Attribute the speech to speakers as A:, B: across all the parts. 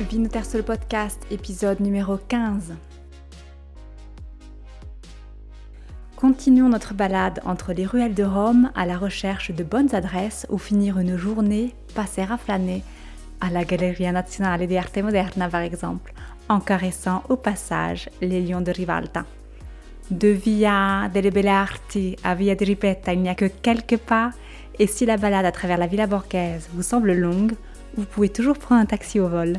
A: Vinoter le podcast, épisode numéro 15. Continuons notre balade entre les ruelles de Rome à la recherche de bonnes adresses où finir une journée, passer à flâner à la Galleria Nazionale di Arte Moderna par exemple, en caressant au passage les lions de Rivalta. De Via delle Belle Arti à Via di Ripetta, il n'y a que quelques pas, et si la balade à travers la Villa Borghese vous semble longue, vous pouvez toujours prendre un taxi au vol.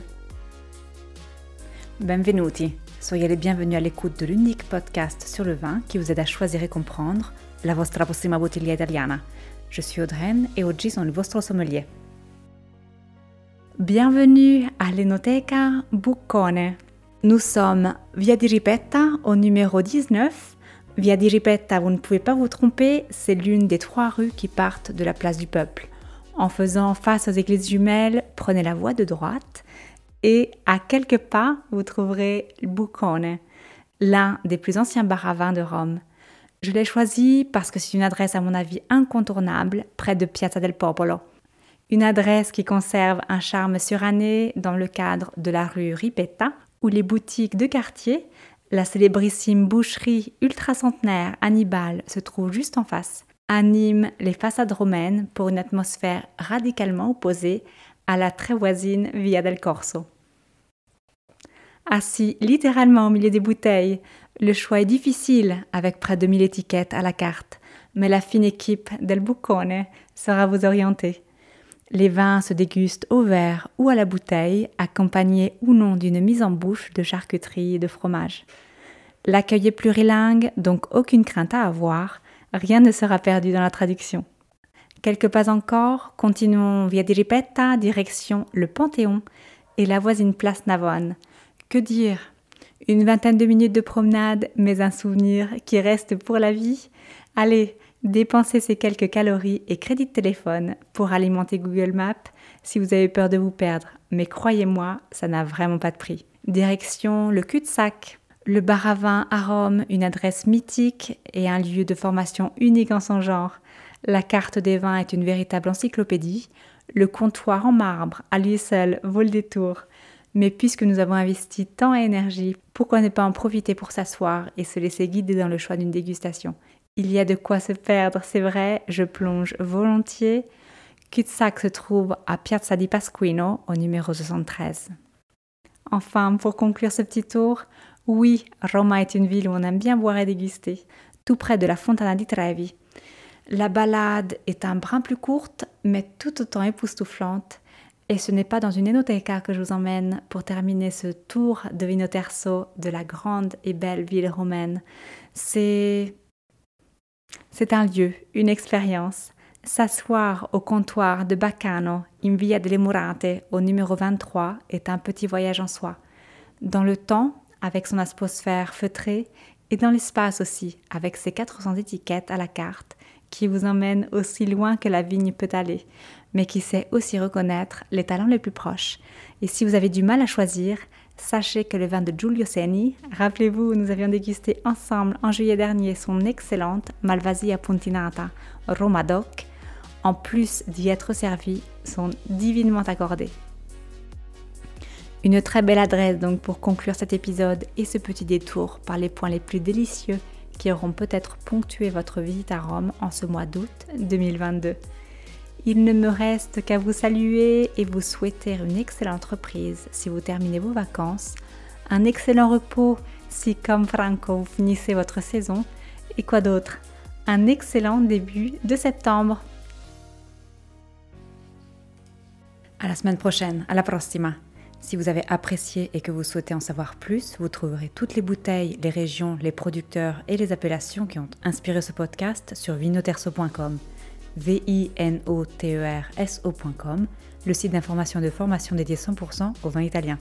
A: Benvenuti, soyez les bienvenus à l'écoute de l'unique podcast sur le vin qui vous aide à choisir et comprendre la vostra prossima bottiglia italiana. Je suis Audreyne et oggi sono il vostro sommelier. Bienvenue à l'Enoteca Buccone. Nous sommes Via di Ripetta au numéro 19. Via di Ripetta, vous ne pouvez pas vous tromper, c'est l'une des trois rues qui partent de la place du peuple. En faisant face aux églises jumelles, prenez la voie de droite et à quelques pas, vous trouverez le Buccone, l'un des plus anciens bars à de Rome. Je l'ai choisi parce que c'est une adresse à mon avis incontournable près de Piazza del Popolo. Une adresse qui conserve un charme suranné dans le cadre de la rue Ripetta, où les boutiques de quartier, la célébrissime boucherie ultra-centenaire Hannibal se trouve juste en face, animent les façades romaines pour une atmosphère radicalement opposée à la très voisine Via del Corso. Assis littéralement au milieu des bouteilles, le choix est difficile avec près de 1000 étiquettes à la carte, mais la fine équipe del Buccone saura vous orienter. Les vins se dégustent au verre ou à la bouteille, accompagnés ou non d'une mise en bouche de charcuterie et de fromage. L'accueil est plurilingue, donc aucune crainte à avoir, rien ne sera perdu dans la traduction. Quelques pas encore, continuons via di Ripetta, direction le Panthéon et la voisine place Navone. Que dire? Une vingtaine de minutes de promenade, mais un souvenir qui reste pour la vie? Allez, Dépensez ces quelques calories et crédits de téléphone pour alimenter Google Maps si vous avez peur de vous perdre. Mais croyez-moi, ça n'a vraiment pas de prix. Direction le cul-de-sac. Le bar à vin à Rome, une adresse mythique et un lieu de formation unique en son genre. La carte des vins est une véritable encyclopédie. Le comptoir en marbre, à lui seul, vaut le détour. Mais puisque nous avons investi temps et énergie, pourquoi ne pas en profiter pour s'asseoir et se laisser guider dans le choix d'une dégustation? Il y a de quoi se perdre, c'est vrai, je plonge volontiers. Cul-de-sac se trouve à Piazza di Pasquino, au numéro 73. Enfin, pour conclure ce petit tour, oui, Roma est une ville où on aime bien boire et déguster, tout près de la Fontana di Trevi. La balade est un brin plus courte, mais tout autant époustouflante. Et ce n'est pas dans une enoteca que je vous emmène pour terminer ce tour de Vinoterso de la grande et belle ville romaine. C'est c'est un lieu, une expérience. S'asseoir au comptoir de Baccano, in via delle Murate, au numéro 23, est un petit voyage en soi. Dans le temps, avec son atmosphère feutrée, et dans l'espace aussi, avec ses 400 étiquettes à la carte, qui vous emmènent aussi loin que la vigne peut aller, mais qui sait aussi reconnaître les talents les plus proches. Et si vous avez du mal à choisir, Sachez que le vin de Giulio Seni, rappelez-vous, nous avions dégusté ensemble en juillet dernier son excellente Malvasia Puntinata Roma Doc, en plus d'y être servi, sont divinement accordés. Une très belle adresse donc pour conclure cet épisode et ce petit détour par les points les plus délicieux qui auront peut-être ponctué votre visite à Rome en ce mois d'août 2022. Il ne me reste qu'à vous saluer et vous souhaiter une excellente reprise. Si vous terminez vos vacances, un excellent repos. Si comme Franco vous finissez votre saison, et quoi d'autre? Un excellent début de septembre. À la semaine prochaine, à la prossima. Si vous avez apprécié et que vous souhaitez en savoir plus, vous trouverez toutes les bouteilles, les régions, les producteurs et les appellations qui ont inspiré ce podcast sur vinoterso.com v-i-n-o-t-e-r-s-o.com, le site d'information et de formation dédié 100% au vin italien.